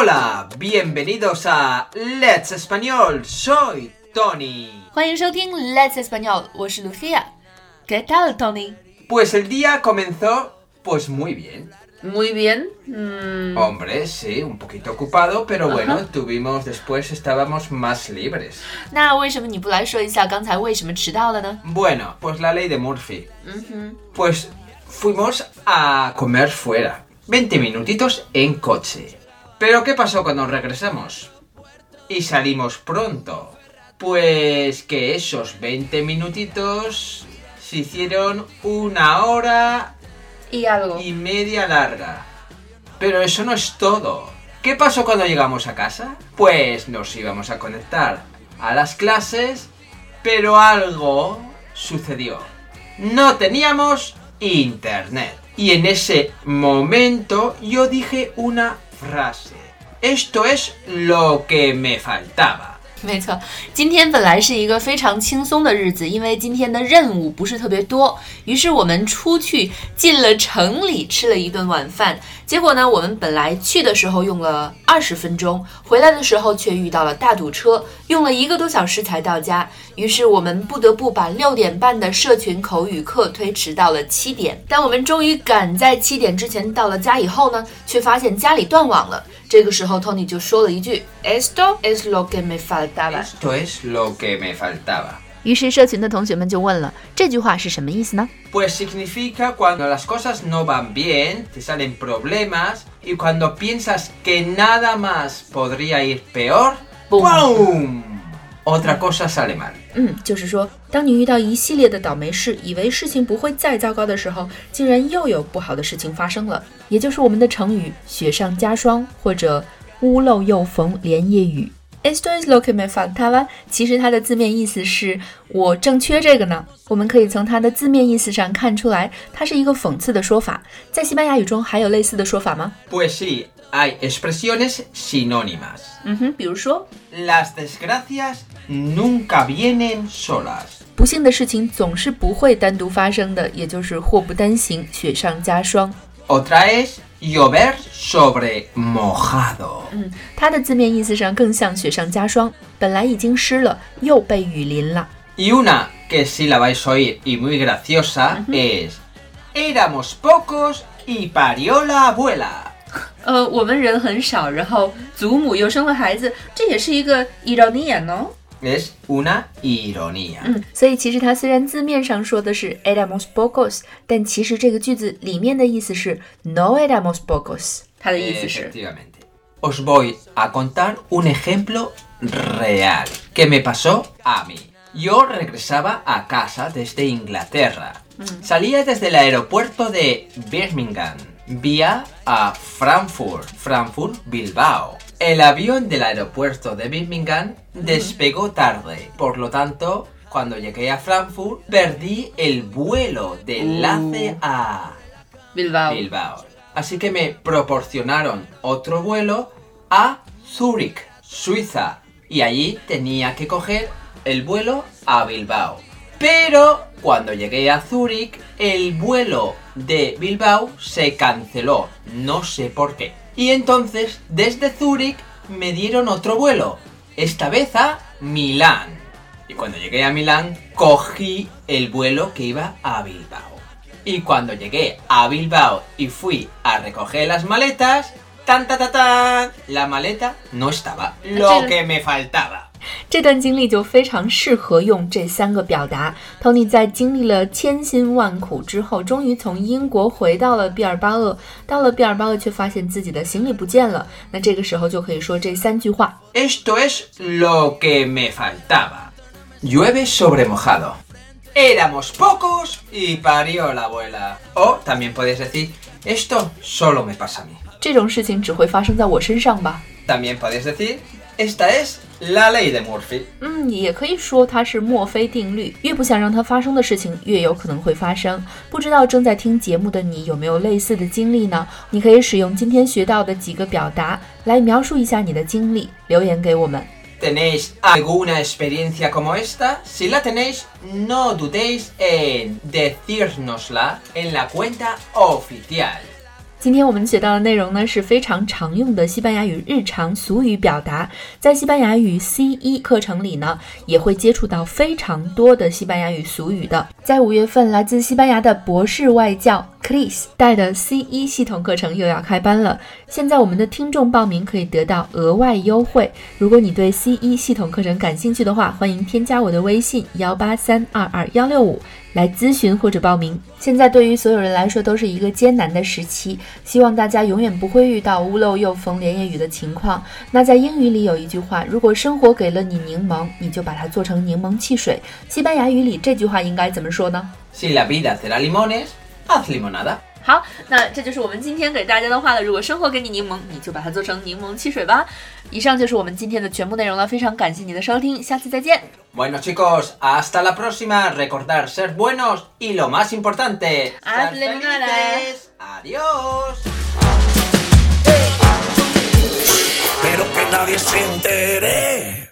Hola, bienvenidos a Let's Español. Soy Tony. 欢迎收听 Let's Español，我是 Lucia。¿Qué tal, Tony? Pues el día comenzó pues muy bien. Muy bien. Mm, Hombre, sí, un poquito ocupado, pero bueno, tuvimos después estábamos más libres. 那为什么你不来说一下刚才为什么迟到了呢？ Bueno, pues la ley de Murphy. 嗯哼， Pues fuimos a comer fuera. 20 minutitos en coche. Pero ¿qué pasó cuando regresamos? Y salimos pronto. Pues que esos 20 minutitos se hicieron una hora y algo. y media larga. Pero eso no es todo. ¿Qué pasó cuando llegamos a casa? Pues nos íbamos a conectar a las clases, pero algo sucedió. No teníamos internet. Y en ese momento yo dije una Esto es lo que me faltaba. 没错，今天本来是一个非常轻松的日子，因为今天的任务不是特别多，于是我们出去进了城里吃了一顿晚饭。结果呢，我们本来去的时候用了二十分钟，回来的时候却遇到了大堵车，用了一个多小时才到家。于是我们不得不把六点半的社群口语课推迟到了七点。当我们终于赶在七点之前到了家以后呢，却发现家里断网了。这个时候，Tony 就说了一句：“Esto es lo que me falta。” Esto es lo que me faltaba. 于是社群的同学们就问了：“这句话是什么意思呢 Pues significa cuando las cosas no van bien, te salen problemas y cuando piensas que nada más podría ir peor. ¡pum! Otra cosa sale mal.？” 嗯，就是说，当你遇到一系列的倒霉事，以为事情不会再糟糕的时候，竟然又有不好的事情发生了，也就是我们的成语“雪上加霜”或者“屋漏又逢连夜雨”。Esto es lo que me faltaba。其实它的字面意思是我正缺这个呢。我们可以从它的字面意思上看出来，它是一个讽刺的说法。在西班牙语中还有类似的说法吗？ Pues sí, hay expresiones sinónimas. 嗯哼，比如说， Las desgracias nunca vienen solas. 不幸的事情总是不会单独发生的，也就是祸不单行，雪上加霜。 Otra es llover sobre mojado. 嗯，它的字面意思上更像雪上加霜，本来已经湿了，又被雨淋了。 Y una que sí la vais a oír y muy graciosa es Éramos pocos y parió la abuela. 呃，我们人很少，然后祖母又生了孩子，这也是一个 ironía 哦。 Es una ironía. 嗯，所以其实它虽然字面上说的是 éramos pocos，但其实这个句子里面的意思是 no éramos pocos。它的意思是， Efectivamente. Os voy a contar un ejemplo real que me pasó a mí. Yo regresaba a casa desde Inglaterra. Salía desde el aeropuerto de Birmingham vía a Frankfurt, Frankfurt, Bilbao. El avión del aeropuerto de Birmingham despegó tarde, por lo tanto, cuando llegué a Frankfurt perdí el vuelo de enlace a Bilbao。Bilbao. Así que me proporcionaron otro vuelo a Zúrich, Suiza. Y allí tenía que coger el vuelo a Bilbao. Pero cuando llegué a Zúrich, el vuelo de Bilbao se canceló. No sé por qué. Y entonces, desde Zúrich, me dieron otro vuelo. Esta vez a Milán. Y cuando llegué a Milán, cogí el vuelo que iba a Bilbao. Y cuando llegué a Bilbao y fui a recoger las maletas, tan ta ta tan, la maleta no estaba. Lo que me faltaba. 这段经历就非常适合用这三个表达。Tony 在经历了千辛万苦之后，终于从英国回到了毕尔巴鄂。到了毕尔巴鄂，却发现自己的行李不见了。那这个时候就可以说这三句话。Esto es lo que me faltaba. Llueve sobre mojado. Éramos pocos y parió la abuela. O también puedes decir, esto solo me pasa a mí. 这种事情只会发生在我身上吧？También puedes decir, esta es la ley de Murphy. 嗯，也可以说它是墨菲定律，越不想让它发生的事情，越有可能会发生。不知道正在听节目的你有没有类似的经历呢？你可以使用今天学到的几个表达来描述一下你的经历，留言给我们。 ¿Tenéis alguna experiencia como esta? Si la tenéis, no dudéis en decírnosla en la cuenta oficial. 今天我们学到的内容呢是非常常用的西班牙语日常俗语表达，在西班牙语 C 一课程里呢也会接触到非常多的西班牙语俗语的。在五月份，来自西班牙的博士外教 Chris 带的 C 一系统课程又要开班了。现在我们的听众报名可以得到额外优惠。如果你对 C 一系统课程感兴趣的话，欢迎添加我的微信幺八三二二幺六五。来咨询或者报名。现在对于所有人来说都是一个艰难的时期，希望大家永远不会遇到屋漏又逢连夜雨的情况。那在英语里有一句话，如果生活给了你柠檬，你就把它做成柠檬汽水。西班牙语里这句话应该怎么说呢？Si la vida te da limones, haz limonada. 好，那这就是我们今天给大家的话了。如果生活给你柠檬，你就把它做成柠檬汽水吧。以上就是我们今天的全部内容了。非常感谢你的收听，下次再见。Bueno chicos, hasta la próxima. Recordar ser buenos y lo más importante, ser felices. Adiós. Pero que nadie se entere.